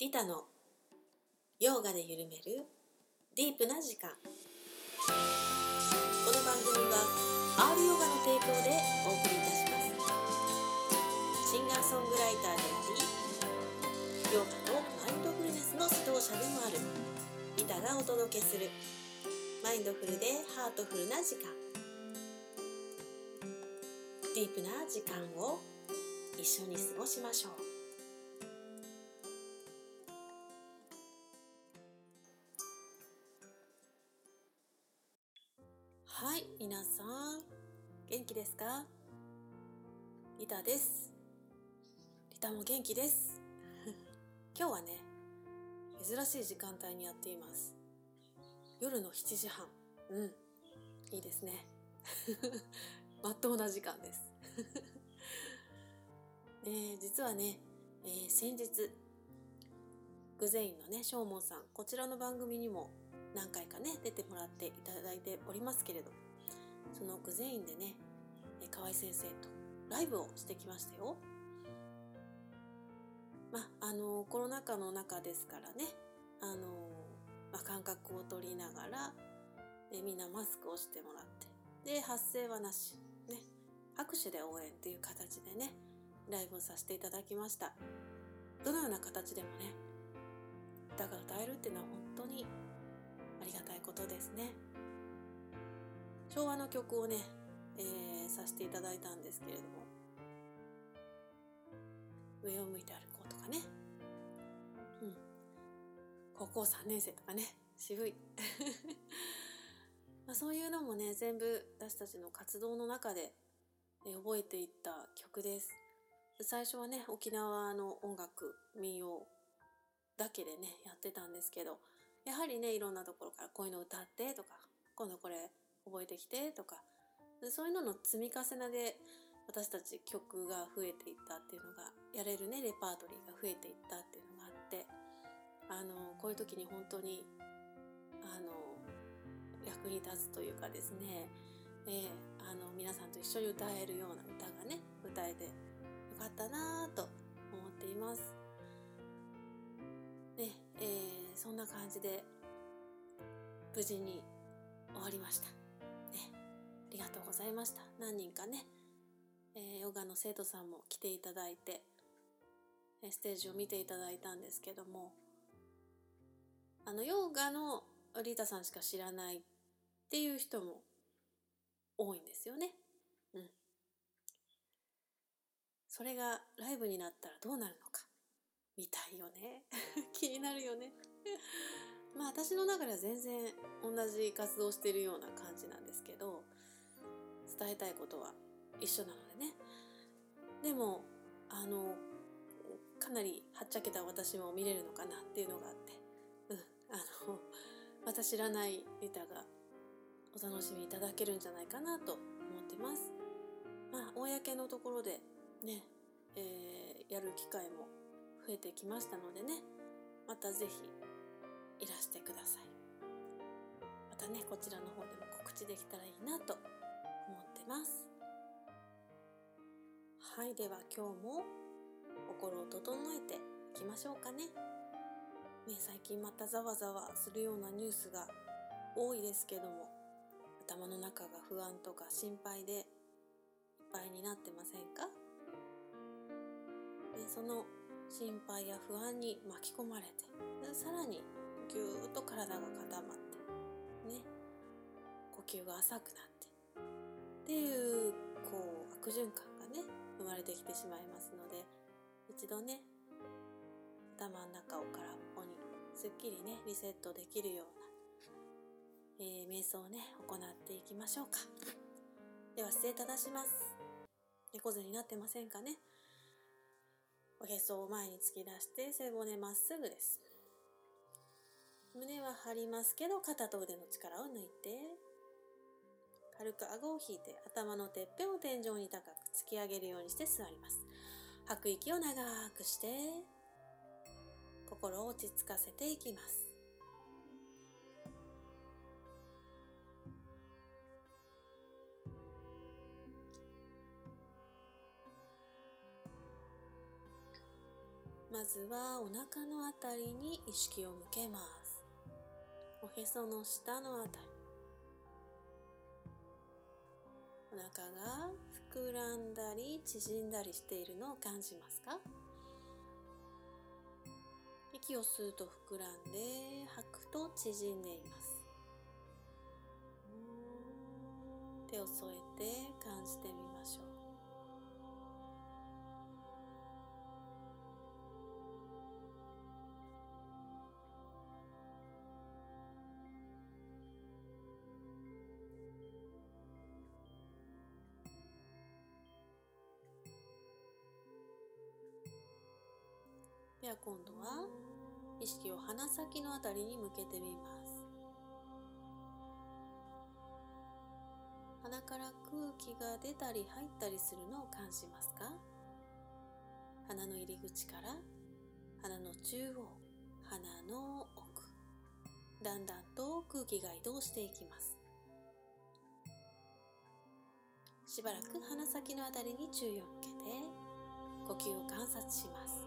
リタのヨガで緩めるディープな時間。この番組は R ヨガの提供でお送りいたします。シンガーソングライターでありヨガとマインドフルネスの指導者でもあるリタがお届けするマインドフルでハートフルな時間。ディープな時間を一緒に過ごしましょう。です。リタも元気です。今日はね珍しい時間帯にやっています。夜の7時半。うん。いいですね。まっとうな時間です。え、実はね、えー、先日グゼインのね正門さんこちらの番組にも何回かね出てもらっていただいておりますけれどそのグゼインでね河合先生とライブをしてきましたよ。まあのコロナ禍の中ですからね。あの、まあ、感覚を取りながらえみんなマスクをしてもらって。で発声はなし。ね。拍手で応援という形でねライブをさせていただきました。どのような形でもね歌が歌えるっていうのは本当にありがたいことですね。昭和の曲をね、えー、させていただいたんですけれども上を向いて歩こうとかね。うん。高校3年生とかね。渋い。まあそういうのもね全部私たちの活動の中で、え覚えていった曲です。最初はね沖縄の音楽民謡だけでねやってたんですけどやはりねいろんなところからこういうの歌ってとか今度これ覚えてきてとかそういうのの積み重ねで私たち曲が増えていったっていうのがやれるねレパートリーが増えていったっていうのがあってあのこういう時に本当にあの役に立つというかですね、えー、あの皆さんと一緒に歌えるような歌がね歌えてよかったなぁと思っています。ねえー、そんな感じで無事に終わりました。ね、ありがとうございました。何人かね、えー、ヨガの生徒さんも来ていただいて、ステージを見ていただいたんですけども、あの、ヨガのリータさんしか知らないっていう人も多いんですよね。うん。それがライブになったらどうなるのか。見たいよね気になるよね まあ私の中では全然同じ活動してるような感じなんですけど伝えたいことは一緒なのでねでもあのかなりはっちゃけた私も見れるのかなっていうのがあって。うんあのまた知らないリタがお楽しみいただけるんじゃないかなと思ってます。まあ公のところでね、えー、やる機会も増えてきましたのでねまた是非いらしてください。またねこちらの方でも告知できたらいいなと思ってます。はいでは今日も心を整えていきましょうかね。ね最近またざわざわするようなニュースが多いですけども頭の中が不安とか心配でいっぱいになってませんか？でその心配や不安に巻き込まれてさらにぎゅーっと体が固まってね呼吸が浅くなってっていうこう悪循環がね生まれてきてしまいますので一度ね頭の中を空っぽにすっきりねリセットできるような、えー、瞑想をね行っていきましょうかでは姿勢正します猫背になってませんかねおへそを前に突き出して背骨まっすぐです。胸は張りますけど肩と腕の力を抜いて軽く顎を引いて頭のてっぺんを天井に高く突き上げるようにして座ります。吐く息を長くして心を落ち着かせていきます。ままずはお腹のあたりに意識を向けますおへその下のあたりお腹が膨らんだり縮んだりしているのを感じますか？息を吸うと膨らんで吐くと縮んでいます。手を添えて感じてみましょうでは今度は意識を鼻先のあたりに向けてみます。鼻から空気が出たり入ったりするのを感じますか？鼻の入り口から鼻の中央鼻の奥だんだんと空気が移動していきます。しばらく鼻先のあたりに注意を向けて呼吸を観察します。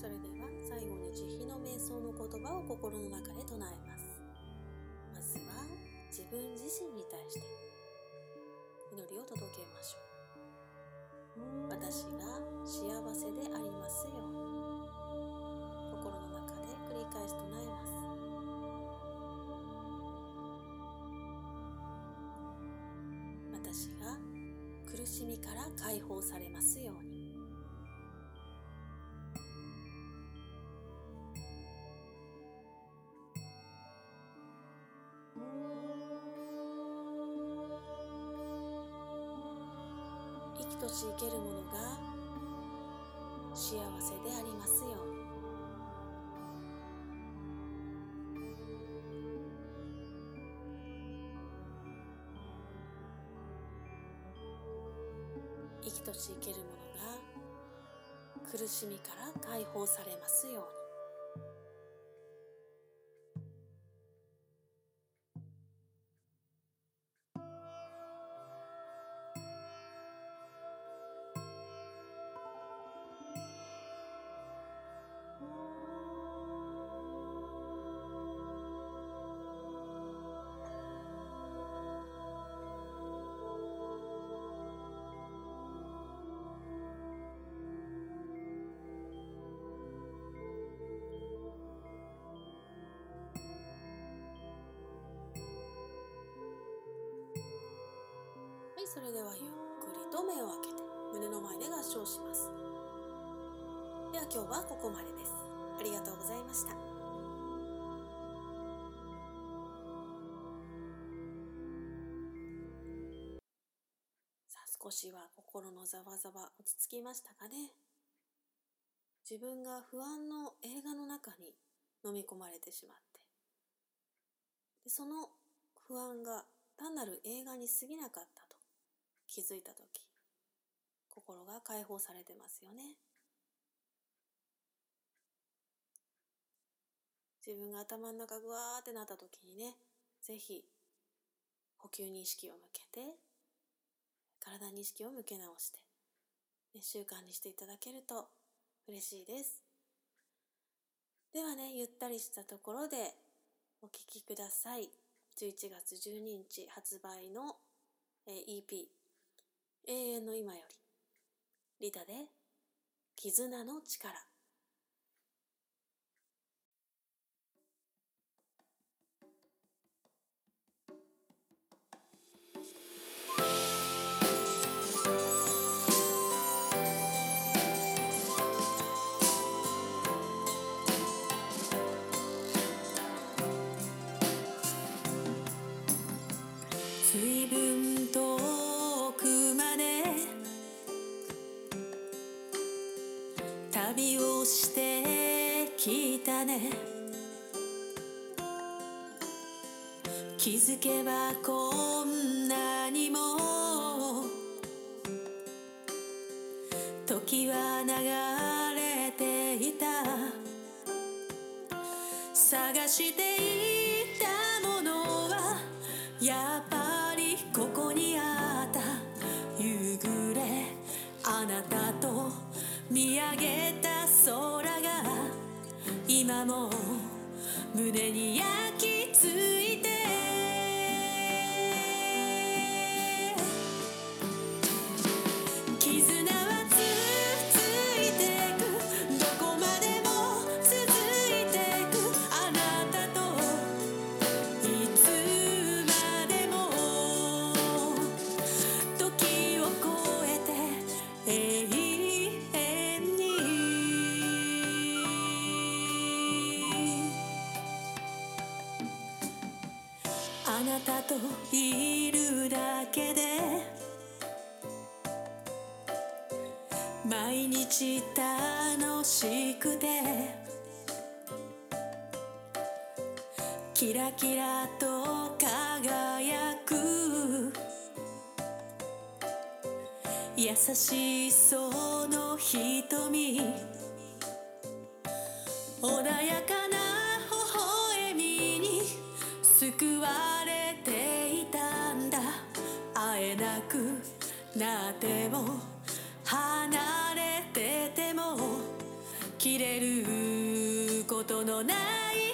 それでは最後に慈悲の瞑想の言葉を心の中で唱えます。まずは自分自身に対して祈りを届けましょう。私が幸せでありますように。心の中で繰り返し唱えます。私が苦しみから解放されますように。し生けるものが幸せでありますよ。生きとし生けるものが苦しみから解放されますように。さあ少しは心のざわざわ落ち着きましたかね？自分が不安の映画の中に飲み込まれてしまって。でその不安が単なる映画に過ぎなかったと気づいた時心が解放されてますよね。自分が頭の中ぐわーってなった時にねぜひ呼吸に意識を向けて体に意識を向け直して、ね、習慣にしていただけると嬉しいです。ではねゆったりしたところでお聴きください。11月12日発売の EP 永遠の今よりリタで絆の力。気づけばこんなにも時は流れていた。探していたものはやっぱりここにあった。夕暮れあなたと見上げた空が今も胸に焼き付いいるだけで毎日楽しくてキラキラと輝く優しそうの瞳穏やかな微笑みに救われなっても離れてても切れることのない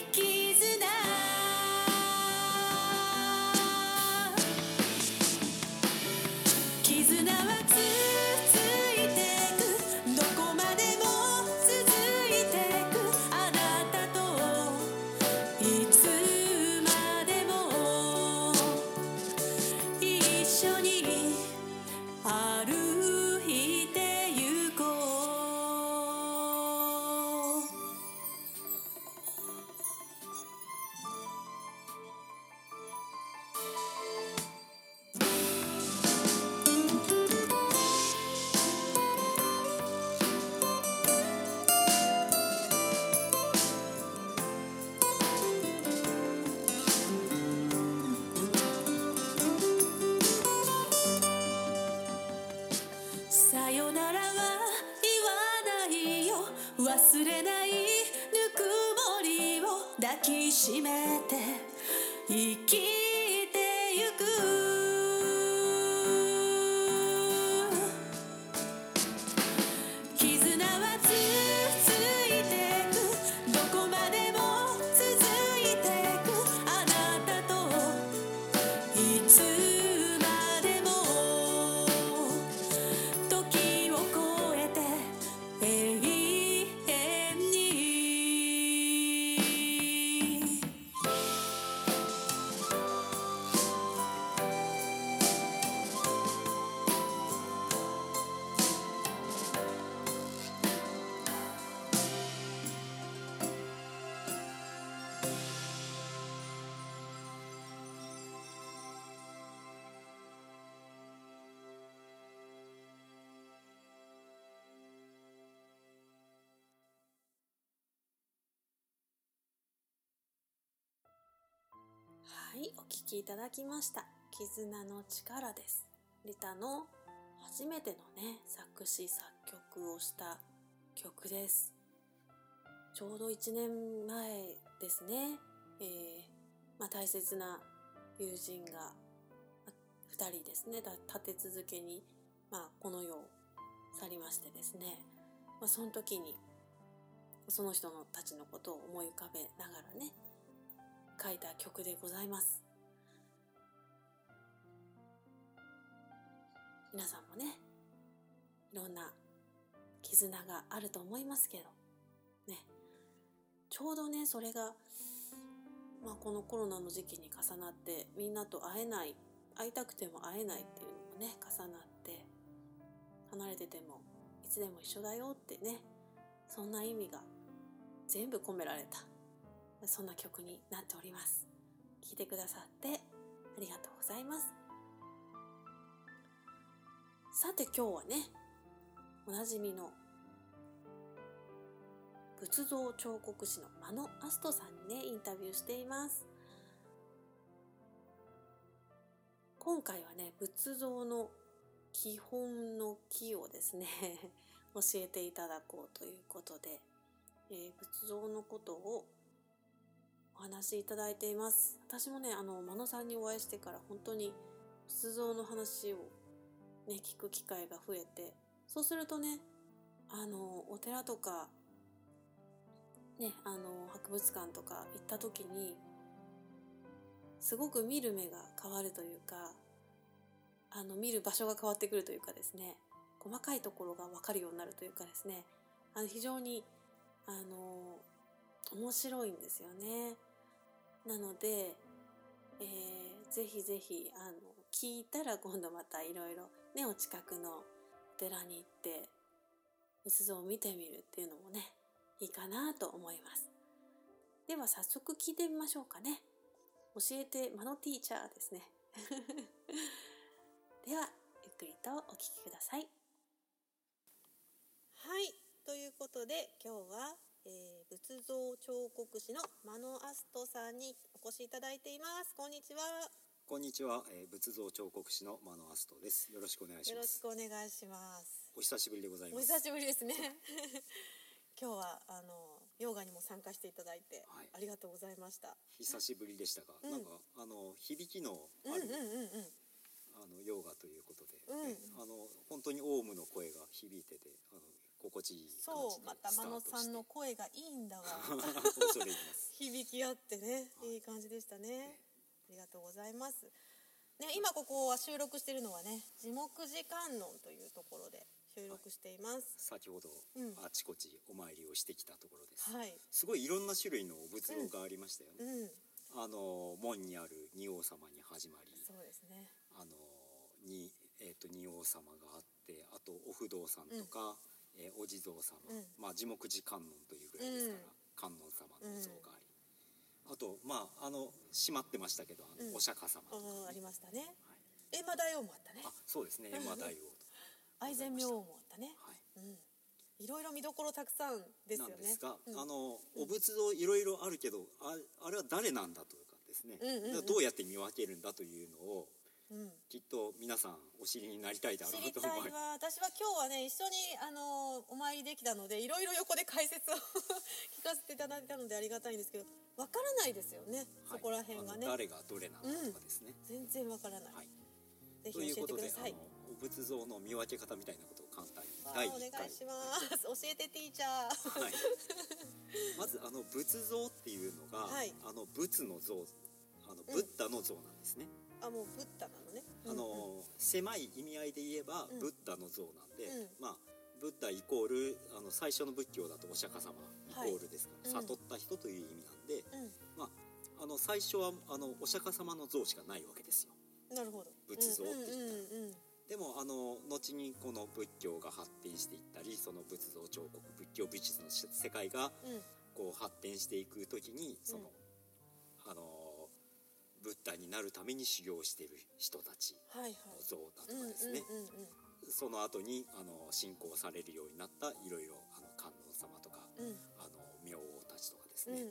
はい、お聴きいただきました。絆の力です。リタの初めてのね、作詞作曲をした曲です。ちょうど1年前ですね、えーまあ、大切な友人が2人ですね、立て続けに、まあ、この世を去りましてですね、まあ、その時にその人のたちのことを思い浮かべながらね、書いた曲でございます。皆さんもねいろんな絆があると思いますけどね。ちょうどねそれが、まあ、このコロナの時期に重なってみんなと会えない会いたくても会えないっていうのもね重なって離れててもいつでも一緒だよってねそんな意味が全部込められた。そんな曲になっております。聴いてくださってありがとうございます。さて今日はねおなじみの仏像彫刻師の間野アストさんにねインタビューしています。今回はね仏像の基本の木をですね 教えていただこうということで、えー、仏像のことをお話しいただいています私もねあの真野さんにお会いしてから本当に仏像の話をね聞く機会が増えてそうするとねあのお寺とかねあの博物館とか行った時にすごく見る目が変わるというかあの見る場所が変わってくるというかですね細かいところが分かるようになるというかですねあの非常にあの面白いんですよね。なので、えー、ぜひぜひあの聞いたら今度またいろいろねお近くのお寺に行って仏像を見てみるっていうのもねいいかなと思います。では早速聞いてみましょうかね。教えてマノティーチャーですね。ではゆっくりとお聞きください。はいということで今日は、えー、仏像彫刻師のマノアストさんにお越しいただいています。こんにちは。こんにちは、えー、仏像彫刻師のマノアストです。よろしくお願いします。よろしくお願いします。お久しぶりでございます。お久しぶりですね。今日はあのヨガにも参加していただいて、はい、ありがとうございました。久しぶりでしたが、うん、なんかあの響きのある、うんうんうんうんあのヨガということで、うん、あの本当にオウムの声が響いててあの心地いいそうまた真野さんの声がいいんだわ。響き合ってね、はい、いい感じでしたね、ありがとうございます。ね今ここは収録してるのはね地木寺観音というところで収録しています、はい、先ほど、うん、あちこちお参りをしてきたところです、はい、すごいいろんな種類のお仏像がありましたよね、うん。うん。あの門にある仁王様に始まりそうですね。あのに、えーと、仁王様があってあとお不動さんとか、うん、えー、お地蔵様、うん、まあ地木寺観音というぐらいですから、うん、観音様のお像があり、あとまああの閉まってましたけどあの、お釈迦様とか、ね、ありましたね、はい、閻魔大王もあったね。あそうですね。閻魔大王と愛染明王もあったね。はい、うん。いろいろ見どころたくさんですよね。なんですが、うん、あのお仏像いろいろあるけど、ああれは誰なんだとかですね、うんうんうん、どうやって見分けるんだというのを、うん、きっと皆さんお知りになりたいだろうと思います。私は今日はね一緒にあのお参りできたのでいろいろ横で解説を 聞かせていただいたのでありがたいんですけどわからないですよね、はい、そこら辺がね。誰がどれなのかとかですね、うん、全然わからない、はい、ぜひ教えてください。お仏像の見分け方みたいなことを簡単に第1回。お願いします。教えてティーチャー、はい、まずあの仏像っていうのが、はい、あの仏の像あのブッダの像なんですね、うん、あもうブッダなのね、あの、狭い意味合いで言えば、ブッダの像なんで、うん、まあブッダイコールあの最初の仏教だとお釈迦様イコールですから、はい、悟った人という意味なんで、まああの最初はあのお釈迦様の像しかないわけですよ。なるほど。仏像って言ったら、でもあの後にこの仏教が発展していったりその仏像彫刻仏教美術の世界がこう発展していく時にその、うん、あのブッダになるために修行している人たちの像だとかですね。その後にあの信仰されるようになったいろいろあの観音様とか、うん、あの明王たちとかですね、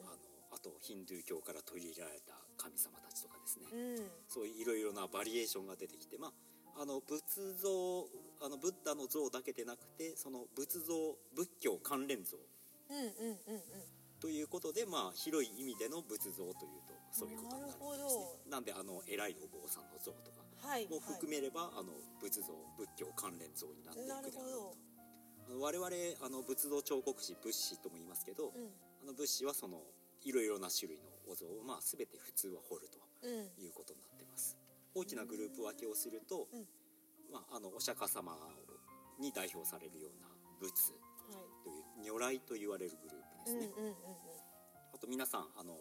あのあとヒンドゥー教から取り入れられた神様たちとかですね、うん、そういういろいろなバリエーションが出てきてまああの仏像あのブッダの像だけでなくてその仏像仏教関連像、ということで、まあ、広い意味での仏像というとそういうことになるんですね。なんであの偉いお坊さんの像とかも含めれば、はい、あの仏像仏教関連像になっていくであろうと。我々あの仏像彫刻師仏師とも言いますけど、うん、あの仏師はそのいろいろな種類のお像を、まあ、全て普通は彫るということになってます。大きなグループ分けをすると、うん、まあ、あのお釈迦様に代表されるような仏という如来と言われるグループですね。あと皆さんあの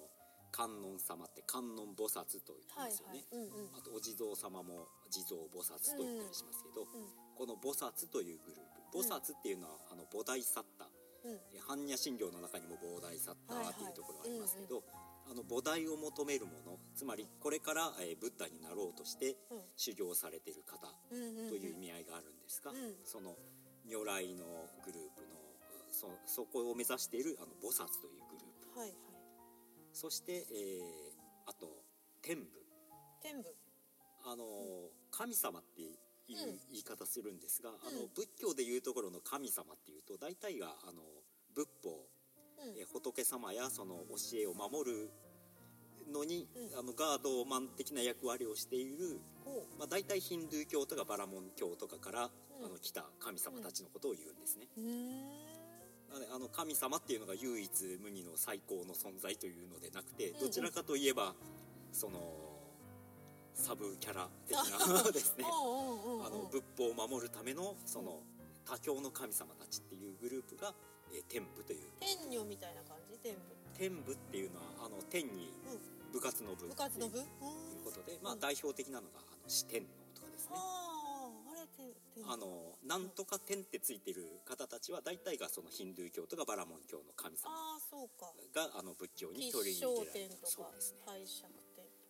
観音様って観音菩薩と言ってますよね、あとお地蔵様も地蔵菩薩と言ったりしますけど、うんうん、この菩薩というグループ菩薩っていうのは、あの菩提サッタ、うん、般若心経の中にも菩提サッターっていうところがありますけど、あの菩提を求めるものつまりこれから、えー、ブッダになろうとして修行されている方という意味合いがあるんですが、その如来のグループのそそこを目指しているあの菩薩というグループ、はいはいそして、えーあと天部。天部。あの、神様っていううん。言い方するんですが、あのうん仏教でいうところの神様っていうと大体があの仏法、うん。えー仏様やその教えを守るのに、うん。あのガードマン的な役割をしている、ほまあ、大体ヒンドゥー教とかバラモン教とかから、うん。あの来た神様たちのことを言うんですね。あの神様っていうのが唯一無二の最高の存在というのでなくてうんどちらかといえばそのサブキャラ的な ですね。あの仏法を守るためのその他教の神様たちっていうグループが、えー天部という。天女みたいな感じ？天部天部っていうのはあの天に部活の部。部活の部？ということで、まあ、うん。代表的なのがあの四天王とかですね。あのなんとか天ってついてる方たちは大体がそのヒンドゥー教とかバラモン教の神様ああそうか。があの仏教に吉取り入祥れられ天とかたそうですね。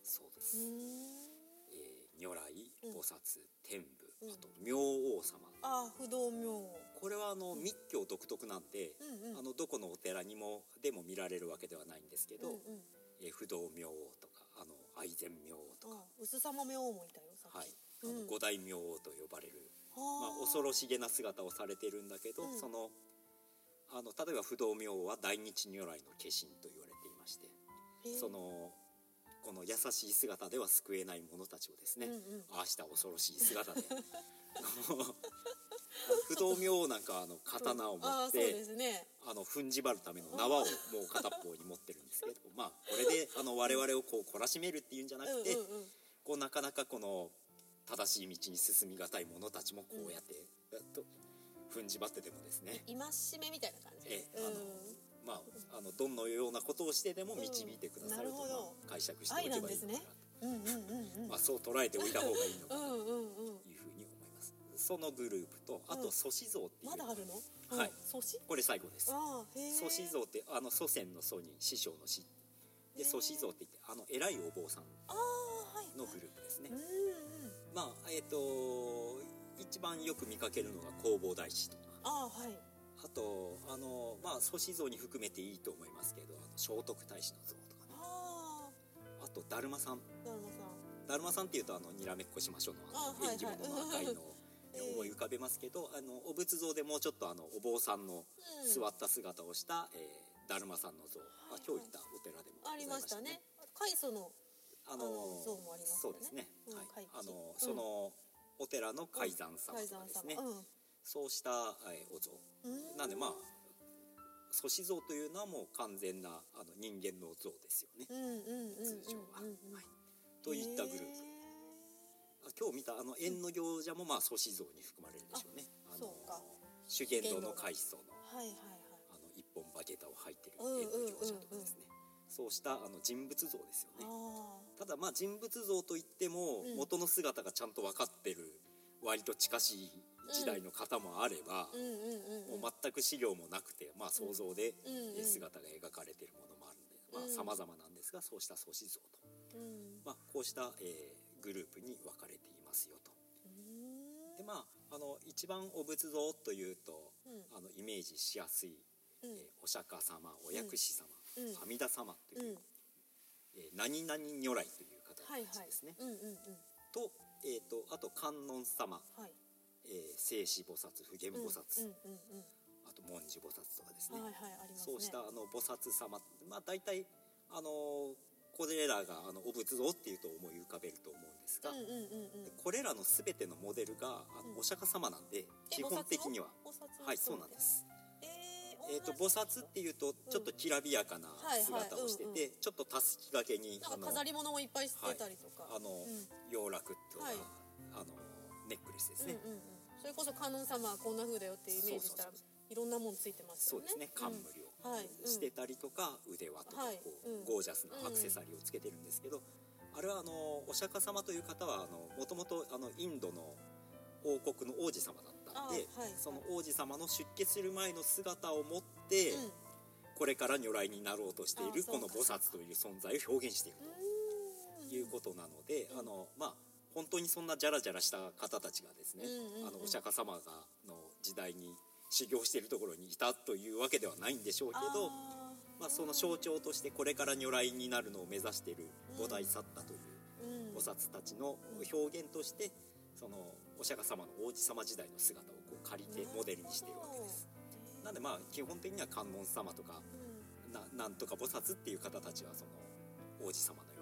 そうです、えー如来うん。菩薩天部、うん。あと明王様。ああ不動明王。これはあの密教独特なんで、あのどこのお寺にもでも見られるわけではないんですけど、うえー不動明王とかあの愛禅明王とか、薄様明王もいたよさっき。はい、五大明王と呼ばれる、まあ、あ恐ろしげな姿をされてるんだけど、うん。そのあの例えば不動明王は大日如来の化身と言われていまして、そのこの優しい姿では救えない者たちをですね、うんうん。ああした恐ろしい姿で 不動明王なんかはあの刀を持って、ですね。あの踏ん縛るための縄をもう片方に持ってるんですけどまあこれであの我々をこう懲らしめるっていうんじゃなくて、うんうんうん。こうなかなかこの正しい道に進みがたい者たちもこうやって、と踏ん縛ってでもですね。戒めみたいな感じ。ええうん。まああのどのようなことをしてでも導いてくださると、うんまあ解釈しておけばいいのかなと、うんうんうんうん。まあ、そう捉えておいた方がいいのかなとうんうんうんいうふうに思いますそのグループとあと祖師像っていう、まだあるの？はい。これ最後です。祖師像ってあの祖先の祖に師匠の師。で祖師像って言ってあの偉いお坊さんのグループですね。うんうんまあえっ、と一番よく見かけるのが弘法大師とか。ああはい。あとあのまあ祖師像に含めていいと思いますけどあの聖徳太子の像とかね。ああとだるまさん。あだるまさん。だるまさんっていうとあのにらめっこしましょうのあのあはい縁起物の赤いのを ええ思い浮かべますけど、あのお仏像でもうちょっとあのお坊さんのうん。座った姿をした、えーだるまさんの像、まあ、今日行ったお寺でもありましたね。のああの像もありますよね。そうですね、うんはい。あのうん。そのお寺の海山様海とか山ですね、そうした、えーお像。うん。なんでまあ祖師像というのはもう完全なあの人間の像ですよね、通常は、はい、といったグループ。あ今日見たあの縁の行者もまあ祖師像に含まれるでしょうね。あの修験道の開祖のはいはいはい。あの一本バゲタを履いてるうん縁の行者とかですね、そうしたあの人物像ですよね。あただまあ人物像といってもうん。元の姿がちゃんと分かってる割と近しい時代の方もあれば、もう全く資料もなくて、まあ、想像で姿が描かれているものもあるんで、まあうん様々なんですがそうした祖師像と、うん。まあ、こうした、えーグループに分かれていますよと。うん。でまああの一番お仏像というと、うん。あのイメージしやすい、うんえーお釈迦様お薬師様、うん。阿弥陀様という、うん。えー何々如来という方たちですね、うんうんうん。と,、えー、とあと観音様、はい。えー聖子菩薩普賢菩薩、うんうんうんあと文殊菩薩とかですね、うんはいはいありますね。そうしたあの菩薩様。まあ大体あのこれらがあのお仏像っていうと思い浮かべると思うんですが、うんうんうんうん。でこれらの全てのモデルがお釈迦様なんで、え基本的には。はいそうなんです。ええー、と菩薩っていうとちょっときらびやかなはいはい。姿をしてて、ちょっとたすきがけになんか飾り物もいっぱいしてたりとか、あのうん。洋楽とか、はい。あのネックレスですね、うんうんうん、それこそ観音様はこんな風だよってイメージしたらそうそういろんなもんついてますよね。そうですね。冠をしてたりとか、腕輪とかはい。こう、うん。ゴージャスなアクセサリーをつけてるんですけど、あれはあのお釈迦様という方はもともとインドの王国の王子様だで、あはいその王子様の出家する前の姿を持って、うん。これから如来になろうとしているこの菩薩という存在を表現しているうん。ということなので、うん。あのまあ本当にそんなジャラジャラした方たちがですね、あのお釈迦様がの時代に修行しているところにいたというわけではないんでしょうけどまあ、その象徴としてこれから如来になるのを目指している菩提サッタという菩薩たちの表現としてそのお釈迦様の王子様時代の姿をこう借りてモデルにしているわけです。なんでまあ基本的には観音様とかななんとか菩薩っていう方たちはその王子様のよ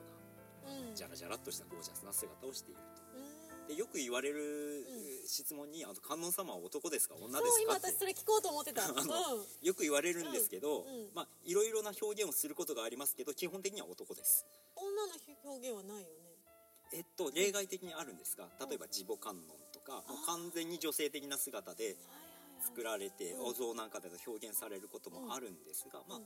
うなじゃらじゃらっとしたゴージャスな姿をしていると。でよく言われる質問に「あの観音様は男ですか？女ですか?」今私それ聞こうと思ってた。よく言われるんですけど、まあいろいろな表現をすることがありますけど基本的には男です。女の表現はないよね。えっと例外的にあるんですが例えば自母観音とか、もう完全に女性的な姿で作られて、お像なんかで表現されることもあるんですが、まあ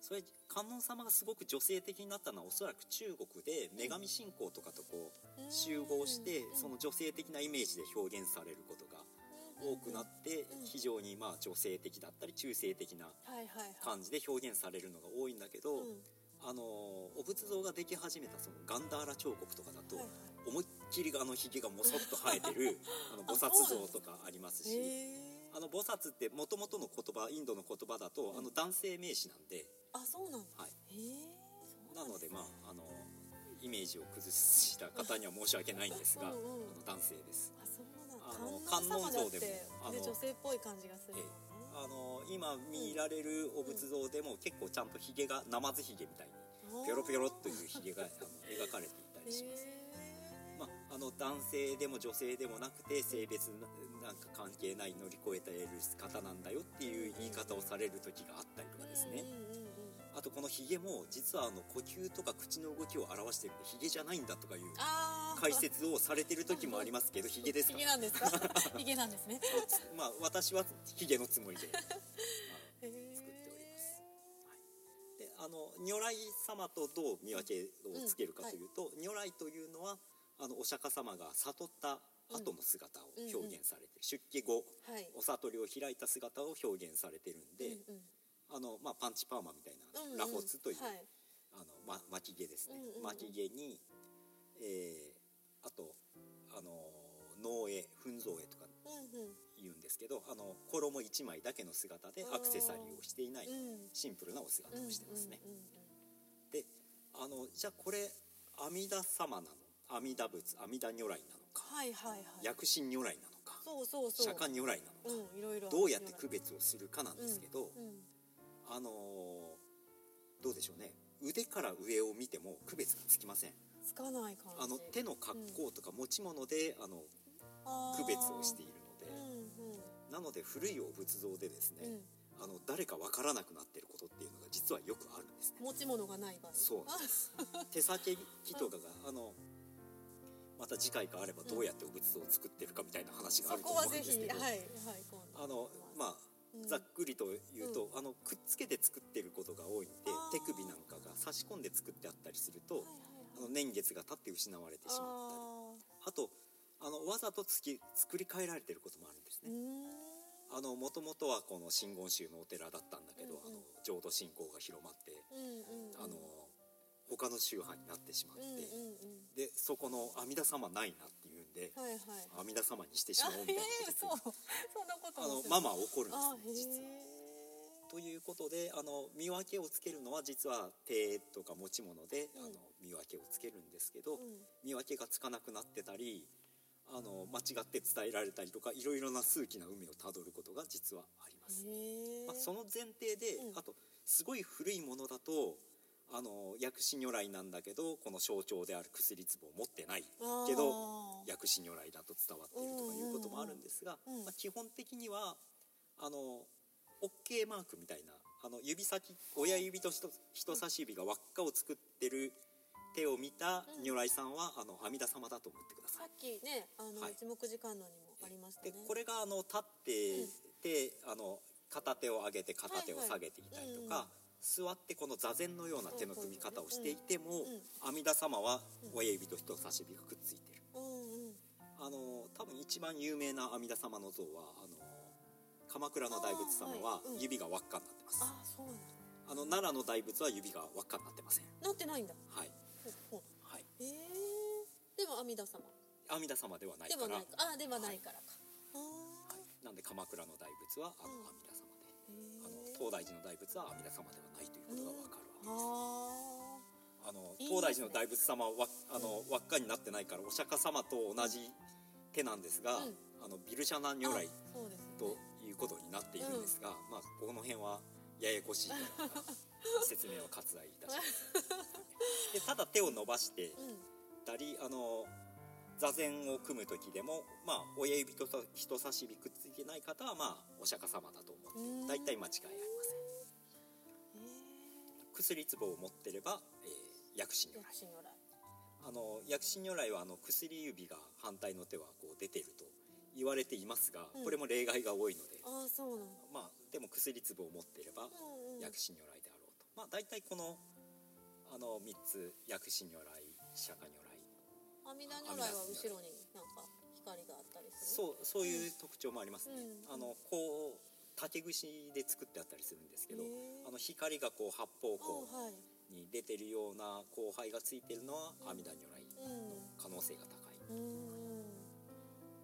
それ観音様がすごく女性的になったのはおそらく中国で女神信仰とかとこう集合してその女性的なイメージで表現されることが多くなって非常にまあ女性的だったり中性的な感じで表現されるのが多いんだけどあのお仏像ができ始めたそのガンダーラ彫刻とかだと思いっきりあのひげがもそっと生えてる あの菩薩像とかありますし。あの菩薩ってもともとの言葉インドの言葉だとあの男性名詞なんで。あそうなんはい。なのでまああのイメージを崩した方には申し訳ないんですが、うんうん、あの男性です。あそうなんあの観音像でもあの女性っぽい感じがする、ね、あの今見られるお仏像でも結構ちゃんとひげがナマズひげみたいにピョロピョロっというひげがあの描かれていたりします。まあ、あの男性でも女性でもなくて性別なんか関係ない乗り越えたえる方なんだよっていう言い方をされる時があったりとかですね。あとこのヒゲも実はあの呼吸とか口の動きを表してるんでヒゲじゃないんだとかいう解説をされてる時もありますけど ヒゲですか？ヒゲなんですか？ヒゲなんですね。まあ私はヒゲのつもりで、まあ、作っております、はい、であの如来様とどう見分けをつけるかというと、うんはい、如来というのはあのお釈迦様が悟った後の姿を表現されて、うん、出家後、はい、お悟りを開いた姿を表現されてるんで、うんうん、あのまあ、パンチパーマみたいな、うんうん、ラホツという、はい、あのま、巻き毛ですね、うんうん、巻き毛に、えー、あとあの農絵粉蔵絵とか言うんですけど、あの衣一枚だけの姿でアクセサリーをしていないシンプルなお姿をしてますね。であのじゃあこれ阿弥陀様なの阿弥陀仏阿弥陀如来なのはいはいはい、薬師如来なのかそうそうそう。釈迦如来なのか、うん、いろいろ。どうやって区別をするかなんですけど、うんうん、あのー、どうでしょうね。腕から上を見ても区別がつきません。つかない感じ。あの手の格好とか持ち物で、あの区別をしているので、うんうん、なので古いお仏像でですね、あの誰かわからなくなってることっていうのが実はよくあるんですね。持ち物がない場合。そうです。手先木とかがあのまた次回かあればどうやってお仏像を作ってるかみたいな話があると思うんですけど、はいはい、あのまあざっくりと言うと、うん、あのくっつけて作ってることが多いんで手首なんかが差し込んで作ってあったりすると、あの年月が経って失われてしまったり。あとあのわざとつき作り変えられてることもあるんですね。あのもともとはこの真言宗のお寺だったんだけど、うんうん、あの浄土信仰が広まって、うんうんうん、あの他の宗派になってしまって、うんうんうん、でそこの阿弥陀様ないなっていうんで、はいはい、阿弥陀様にしてしまおう。みたいなことあのママ怒るんですね実は。ということであの見分けをつけるのは実は手とか持ち物で、うん、あの見分けをつけるんですけど、うん、見分けがつかなくなってたりあの間違って伝えられたりとかいろいろな数奇な海をたどることが実はあります。まあ、その前提で、うん、あとすごい古いものだとあの薬師如来なんだけどこの象徴である薬壺を持ってないけど薬師如来だと伝わっているとかいうこともあるんですが、まあ、基本的にはあの OK マークみたいなあの指先親指と人差し指が輪っかを作ってる手を見た如来さんは、あの阿弥陀様だと思ってください。さっきねあの、はい、一目時間のにもありましたね。でこれがあの立ってて、うん、あの片手を上げて片手を下げていたりとか。座ってこの座禅のような手の組み方をしていても、阿弥陀様は親指と人差し指がくっついてる、あの多分一番有名な阿弥陀様の像はあの鎌倉の大仏様は指が輪っかになってます、あの奈良の大仏は指が輪っかになってませんなってないんだ。はい。はい。えー、でも阿弥陀様。阿弥陀様ではないから。ではないあではないからか、はい。なんで鎌倉の大仏はあの阿弥陀様。で、あの東大寺の大仏は阿弥陀様ではないということがわかるわけです。あの東大寺の大仏様はあの輪っかになってないからお釈迦様と同じ手なんですが、あのビルシャナ如来ということになっているんですが、まあこの辺はややこしいから説明は割愛いたします。でただ手を伸ばしてたり、あの座禅を組む時でも、まあ、親指と人差し指くっついてない方は、まあ、お釈迦様だと大体間違いありません。薬壺を持ってれば、えー、薬師如来。あの薬師如来はあの薬指が反対の手はこう出てると言われていますが、うん、これも例外が多いのであそうなんまあでも薬壺を持っていれば薬師如来であろうと、まあ大体このあの3つ薬師如来釈迦如来。阿弥陀如来は後ろになんか光があったりする。そうそういう特徴もありますね、うん、あのこう竹串で作ってあったりするんですけどあの光がこう八方向に出てるような光背がついてるのは阿弥陀如来の可能性が高い、うん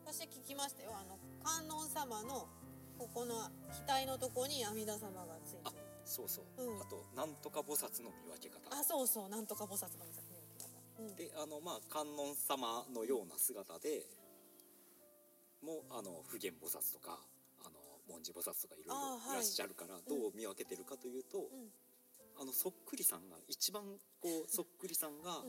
私聞きましたよ。あの観音様のここの額のとこに阿弥陀様がついてる。そうそう、うん、あとなんとか菩薩の見分け方。あそうそう。なんとか菩薩の見分け方、うん、であのまあ観音様のような姿でもあの普賢菩薩とか文字菩薩とかいろいろい。らっしゃるから、どう見分けてるかというと、うん、あのそっくりさんが一番こうそっくりさんが、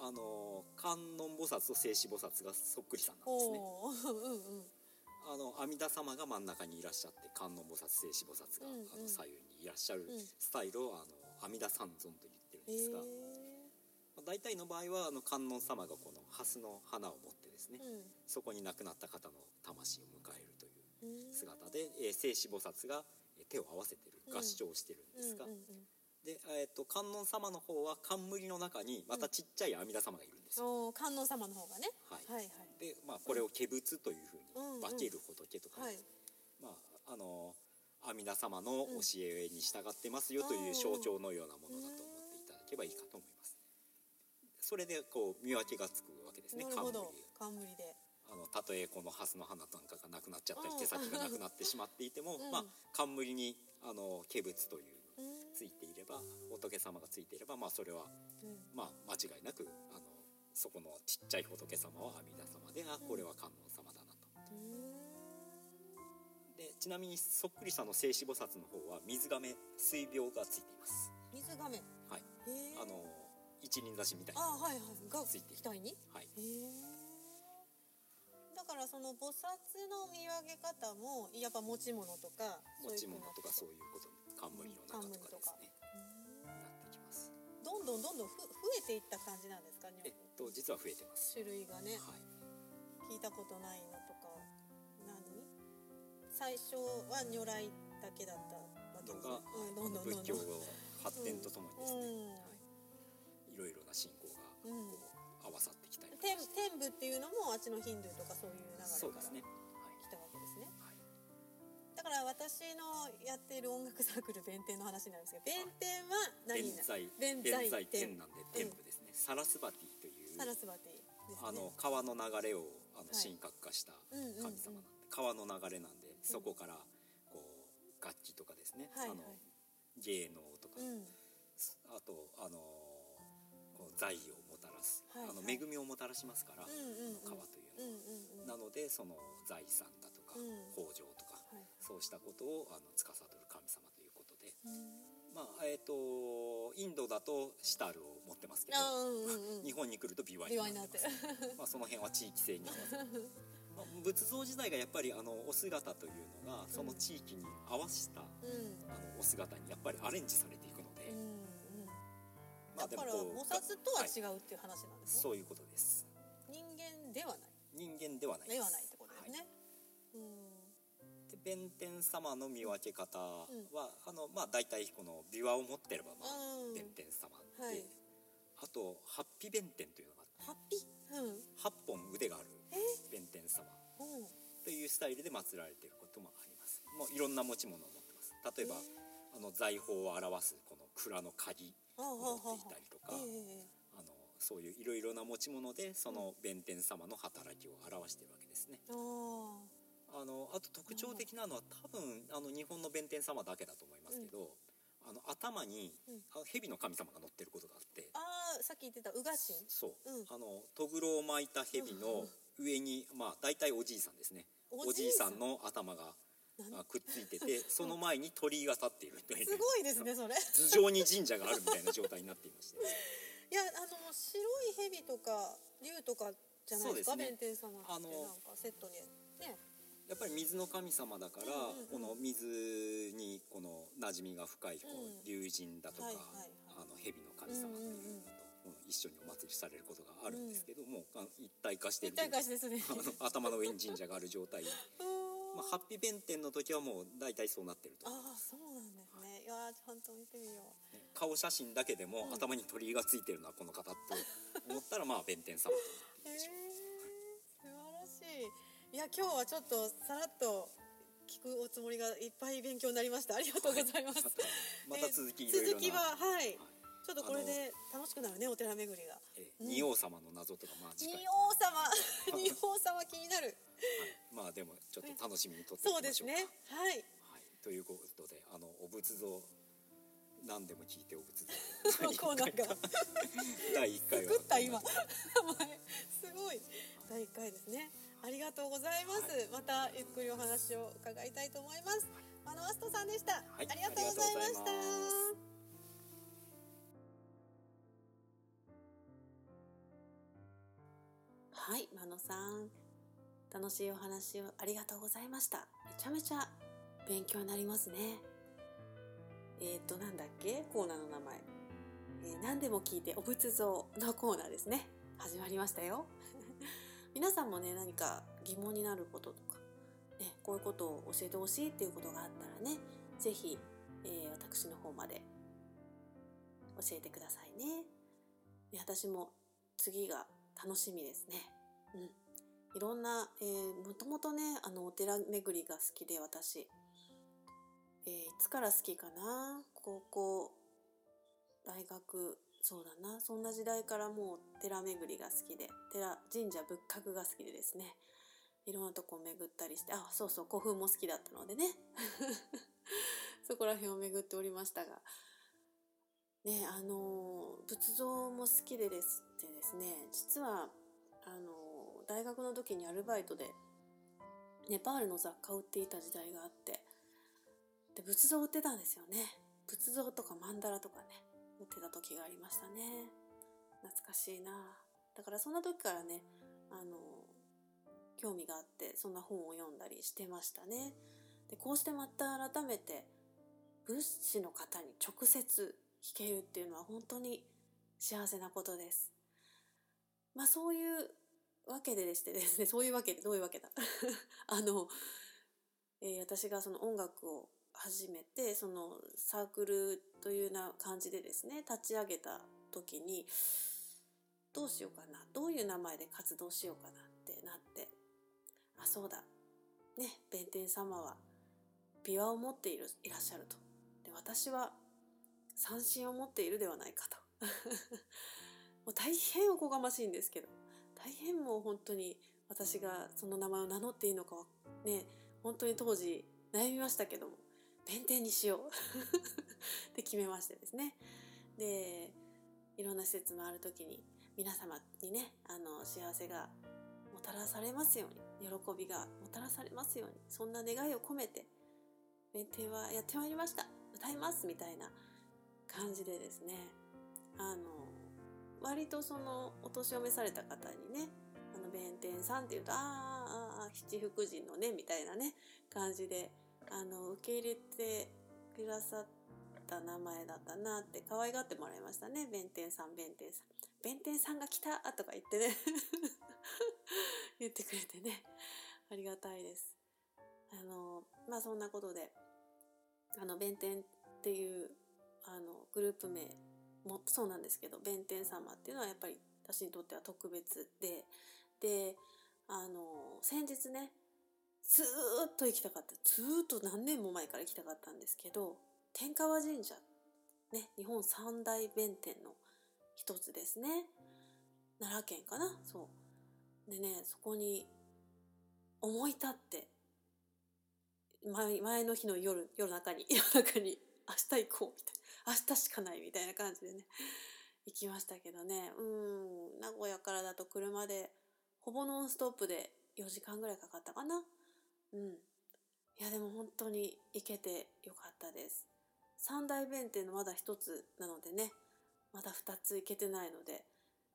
あの観音菩薩と静止菩薩がそっくりさんなんですね。うんうん、あの阿弥陀様が真ん中にいらっしゃって観音菩薩静止菩薩が、うんうん、あの左右にいらっしゃるスタイルをあの阿弥陀三尊と言ってるんですが、まあ、大体の場合はあの観音様がこの蓮の花を持ってですね、うん、そこに亡くなった方の魂を迎える姿で、えー、静止菩薩が手を合わせてる合唱してるんですが。うんうんうんで、えーと、観音様の方は冠の中にまたちっちゃい阿弥陀様がいるんですよ、うん、観音様の方がね、はい、はいはい。で、まあ、これを化仏というふうに化ける仏とか、うんうん、まああの阿弥陀様の教えに従ってますよという象徴のようなものだと思っていただけばいいかと思います。それでこう見分けがつくわけですね冠。冠であのたとえこの蓮の花なんかがなくなっちゃったり手先がなくなってしまっていても、うん、まあ冠にあの化仏というついていれば仏様がついていればまあそれは、まあ間違いなくあのそこのちっちゃい仏様は阿弥陀様であこれは観音様だなと。でちなみにそっくりさんの静止菩薩の方は水亀水病がついています。水亀。はい。あの一輪挿しみたいなあはいはい。がついて額に？はい。だからその菩薩の見分け方もやっぱ持ち物とか持ち物とかそういうこと冠の中とかですね、なってきます。どんどんどんどんふ増えていった感じなんですかえっと実は増えてます。種類がね、はい、聞いたことないのとか何？最初は如来だけだったわけですが、うん、どんどんどんどん。仏教発展とともにですね、うん。はい、いろいろな信仰がこう合わさって天天部っていうのもあっちのヒンドゥーとかそういう流れから来たわけですね、だから私のやっている音楽サークル弁天の話なんですけど弁天は何弁財弁財天。なんで天部ですね、サラスバティというサラスバティ、ね、あの川の流れをあの神格化した神様なんで、川の流れなんでそこからこう楽器とかですね、あの芸能とか、あとあのこう財をもたらす、あの恵みをもたらしますから、川というのは、なのでその財産だとか、豊穣とかそうしたことをあの司る神様ということで、まあえーと、インドだとシタールを持ってますけど、うんうんうん、日本に来るとビワになってます。まあその辺は地域性に合わせて、まあ、仏像自体がやっぱりあのお姿というのがその地域に合わせた、うん、あのお姿にやっぱりアレンジされていくので、うんうんまあ、だから菩薩とは違うっていう話なんですね、そういうことです。人間ではない。人間ではないではないってことですね、はい、うん。弁天様の見分け方は、うん、あのまあ大体この琵琶を持ってればまあ弁天様で、はい、あと八臂弁天というのがあって。八臂、うん、本腕がある弁天様。というスタイルで祀られていることもあります。もういろんな持ち物を持ってます。例えばあの財宝を表すこの蔵の鍵を持っていたりとかあのそういういろいろな持ち物でその弁天様の働きを表しているわけですね。あのあと特徴的なのは多分あの日本の弁天様だけだと思いますけど、あの頭に、うん。あ蛇の神様が乗ってることがあって。ああさっき言ってた宇賀神。そう、うん。あのとぐろを巻いた蛇の上に、まあ大体おじいさんですね。おじいさんの頭がくっついてて その前に鳥居が立っているというすごいですねそれ。頭上に神社があるみたいな状態になっていまして いやあの白い蛇とか竜とかじゃないですか？弁天様ってあのなんかセットにね。やっぱり水の神様だから、うんうんうん。この水にこの馴染みが深いこう、うん。龍神だとか、はいはいはい。あの蛇の神様というのと、この一緒にお祭りされることがあるんですけども、あの一体化してるという体化してすね。あの頭の上に神社がある状態、まあ、ハッピー弁天の時はもう大体そうなってると。ああそうなんですね。いやーちゃんと見てみよう。顔写真だけでも、うん。頭に鳥居がついてるのはこの方と思ったらまあ弁天様と。へ え素晴らしい。いや今日はちょっとさらっと聞くおつもりがいっぱい勉強になりました。ありがとうございます、またまた続き続きははい。はい。ちょっとこれで楽しくなるねお寺巡りが。えうん王様の謎とかまあ次仁回、王様。仁王様気になる。はいまあでもちょっと楽しみにとっておそうきましょうか。ですね。はい。はい、ということであのお仏像何でも聞いてお仏そ のコーナーが。像 第1回は。作った今。前すごい。第1回ですね。ありがとうございます、はい。またゆっくりお話を伺いたいと思います。あのアストさんでした、はい。ありがとうございました。はい、真野さん。楽しいお話をありがとうございました。めちゃめちゃ勉強になりますね。えっ、と、なんだっけ？コーナーの名前。えー何でも聞いてお仏像のコーナーですね。始まりましたよ。皆さんもね、何か疑問になることとか、ね、こういうことを教えてほしいっていうことがあったらね、ぜひ、えー私の方まで教えてくださいね。で私も次が楽しみですね。うん。いろんな、えもともとね、あの、お寺巡りが好きで、私。えーいつから好きかな？高校、大学、そうだな。そんな時代からもう寺巡りが好きで、寺、神社仏閣が好きでですね。いろんなとこ巡ったりして、あ、そうそう、古墳も好きだったのでね。そこら辺を巡っておりましたが。ね、あの、仏像も好きでですってですね、実は、あの、大学の時にアルバイトで、ネパールの雑貨を売っていた時代があって、で、仏像売ってたんですよね。仏像とか曼荼羅とかね、売ってた時がありましたね。懐かしいなだからそんな時からね、あの、興味があって、そんな本を読んだりしてましたね。で、こうしてまた改めて、仏師の方に直接聞けるっていうのは本当に幸せなことです。まあそういうわけででしてですね、そういうわけでどういうわけだ？あの、えー私がその音楽を始めて、そのサークルというような感じでですね、立ち上げた時に、どうしようかな、どういう名前で活動しようかなってなって、あ、そうだ、ね、弁天様は琵琶を持っている、いらっしゃると。で、私は三振を持っているではないかと。もう大変おこがましいんですけど、大変もう本当に私がその名前を名乗っていいのかね、本当に当時悩みましたけども、弁天にしよう って決めましてですね。で、いろんな施設のある時に皆様にね、あの、幸せがもたらされますように、喜びがもたらされますように、そんな願いを込めて、弁天はやってまいりました。歌いますみたいな感じでですね、あの、割とその、お年を召された方にね、あの、弁天さんって言うと、ああ、あ七福神のね、みたいなね、感じで、あの、受け入れてくださった名前だったなって、可愛がってもらいましたね。弁天さん、弁天さん。弁天さんが来たとか言ってね、言ってくれてね、ありがたいです。あの、まあ、そんなことで、あの、弁天っていう、あの、グループ名もそうなんですけど、弁天様っていうのはやっぱり私にとっては特別で、で、あの、先日ね、ずーっと行きたかった。ずーっと何年も前から行きたかったんですけど、天川神社、ね、日本三大弁天の一つですね。奈良県かな？そう。でね、そこに思い立って前前の日の夜夜中に夜中に明日行こうみたいな明日しかないみたいな感じでね行きましたけどね。うん名古屋からだと車でほぼノンストップで4時間ぐらいかかったかな。うん。いやでも本当に行けてよかったです。三大弁っていうのまだ一つなのでねまだ二つ行けてないので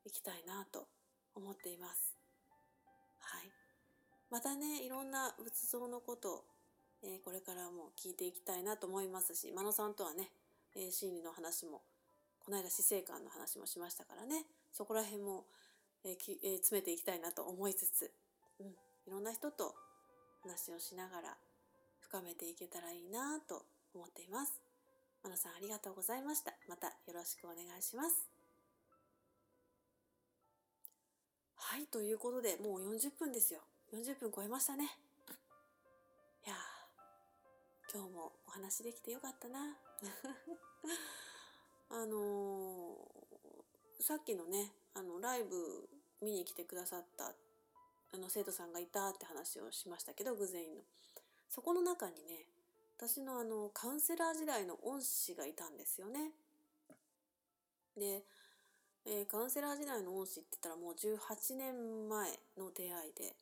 行きたいなと思っています。はい。またねいろんな仏像のことえー、これからも聞いていきたいなと思いますし真野さんとはね、えー、心理の話もこの間死生観の話もしましたからねそこら辺も、えーきえー、詰めていきたいなと思いつつ、うん、いろんな人と話をしながら深めていけたらいいなと思っています。真野さんありがとうございました。またよろしくお願いします。はい、ということでもう40分ですよ。40分超えましたね。いや今日もお話できてよかったな。あのー、さっきのね、あの、ライブ見に来てくださったあの生徒さんがいたって話をしましたけど、偶然の。そこの中にね、私のあの、カウンセラー時代の恩師がいたんですよね。で、えー、カウンセラー時代の恩師って言ったらもう18年前の出会いで、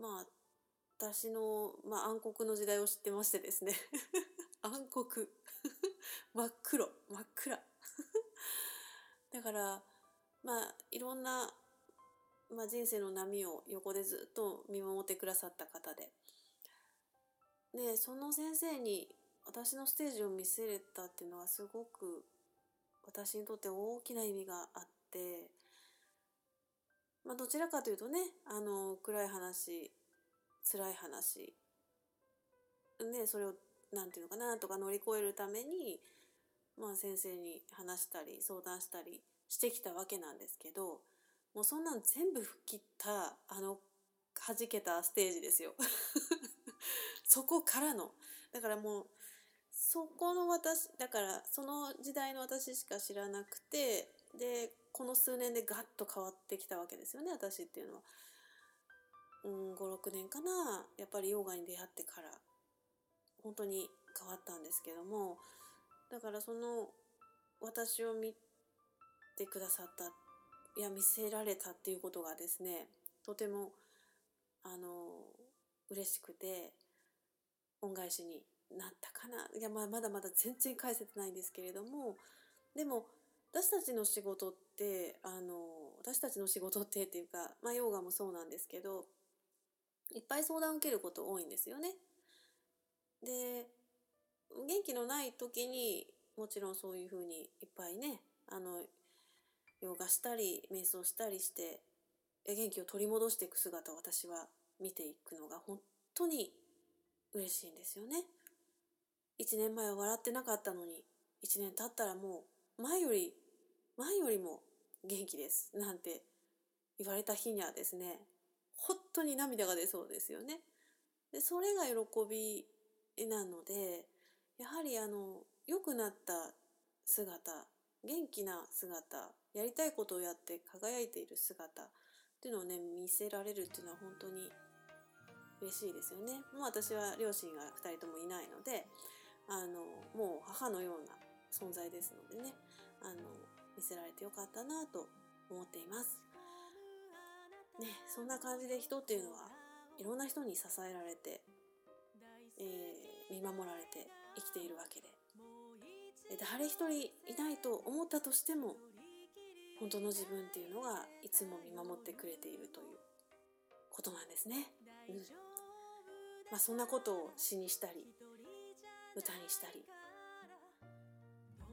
まあ、私の、まあ、暗黒の時代を知ってましてですね 暗黒 真っ黒真っ暗。だからまあいろんな、まあ、人生の波を横でずっと見守ってくださった方で。でその先生に私のステージを見せれたっていうのはすごく私にとって大きな意味があってまあどちらかというとねあの暗い話辛い話。ねそれを何て言うのかなとか乗り越えるためにまあ先生に話したり相談したりしてきたわけなんですけどもうそんなん全部吹っ切ったあの弾けたステージですよ。そこからの。だからもうそこの私だからその時代の私しか知らなくてでこの数年でガッと変わってきたわけですよね私っていうのは。うん56年かな。やっぱりヨガに出会ってから。本当に変わったんですけどもだからその私を見てくださったいや見せられたっていうことがですねとてもあの嬉しくて恩返しになったかないやまだまだ全然返せてないんですけれどもでも私たちの仕事ってあの私たちの仕事ってっていうか、まあ、ヨガもそうなんですけどいっぱい相談を受けること多いんですよね。で元気のない時にもちろんそういうふうにいっぱいねあのヨガしたり瞑想したりして元気を取り戻していく姿を私は見ていくのが本当に嬉しいんですよね。1年前は笑ってなかったのに1年経ったらもう前より前よりも元気ですなんて言われた日にはですね本当に涙が出そうですよね。でそれが喜びなのでやはりあの良くなった姿元気な姿やりたいことをやって輝いている姿っていうのをね見せられるっていうのは本当に嬉しいですよね。もう私は両親が2人ともいないのであのもう母のような存在ですのでねあの見せられてよかったなと思っています。ね、そんな感じで人っていうのはいろんな人に支えられて、えー、見守られて生きているわけで誰一人いないと思ったとしても本当の自分っていうのがいつも見守ってくれているということなんですね。うんまあ、そんなことを詩にしたり歌にしたり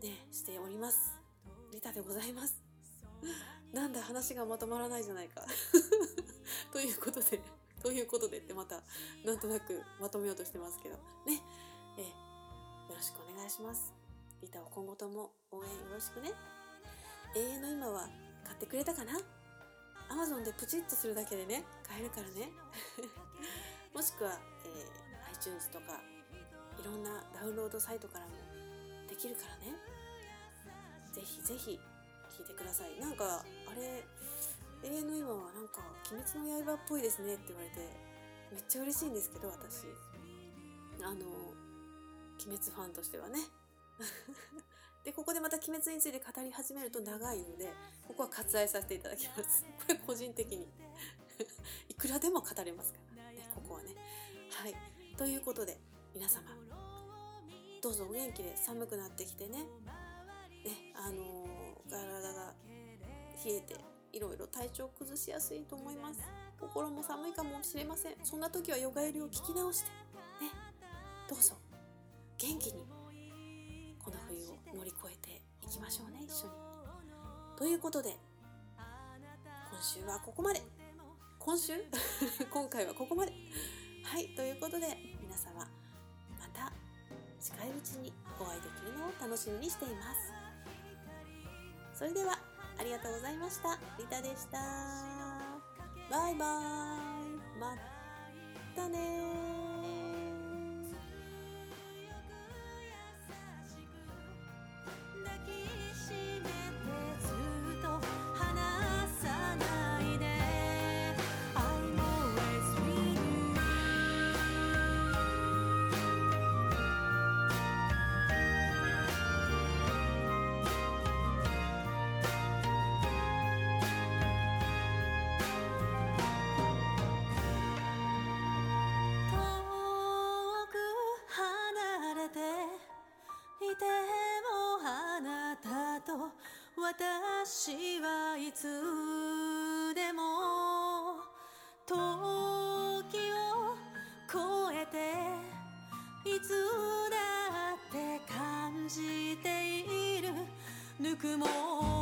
ねしております。リタでございます。なんだ話がまとまらないじゃないか ということでということでってまたなんとなくまとめようとしてますけど。ね。えよろしくお願いします。リタを今後とも応援よろしくね。永遠の今は買ってくれたかな？Amazon でプチッとするだけでね買えるからね。もしくは、えー、iTunes とかいろんなダウンロードサイトからもできるからね。ぜひぜひ聞いてください。なんかあれ永遠の今はなんか「鬼滅の刃」っぽいですねって言われてめっちゃ嬉しいんですけど私。あの鬼滅ファンとしてはね。でここでまた鬼滅について語り始めると長いのでここは割愛させていただきます。これ個人的に。いくらでも語れますからねここはね。はい。ということで皆様どうぞお元気で寒くなってきてね。ねあのー、体が冷えていろいろ体調崩しやすいと思います。心も寒いかもしれません。そんな時はヨガエリを聞き直して。ね。どうぞ。元気にこの冬を乗り越えていきましょうね。一緒に。ということで今週はここまで。今週？今回はここまで。はい。ということで皆様また近いうちにお会いできるのを楽しみにしています。それではありがとうございました。リタでした。バイバイ。またね私はいつでも時を超えていつだって感じている。ぬくもり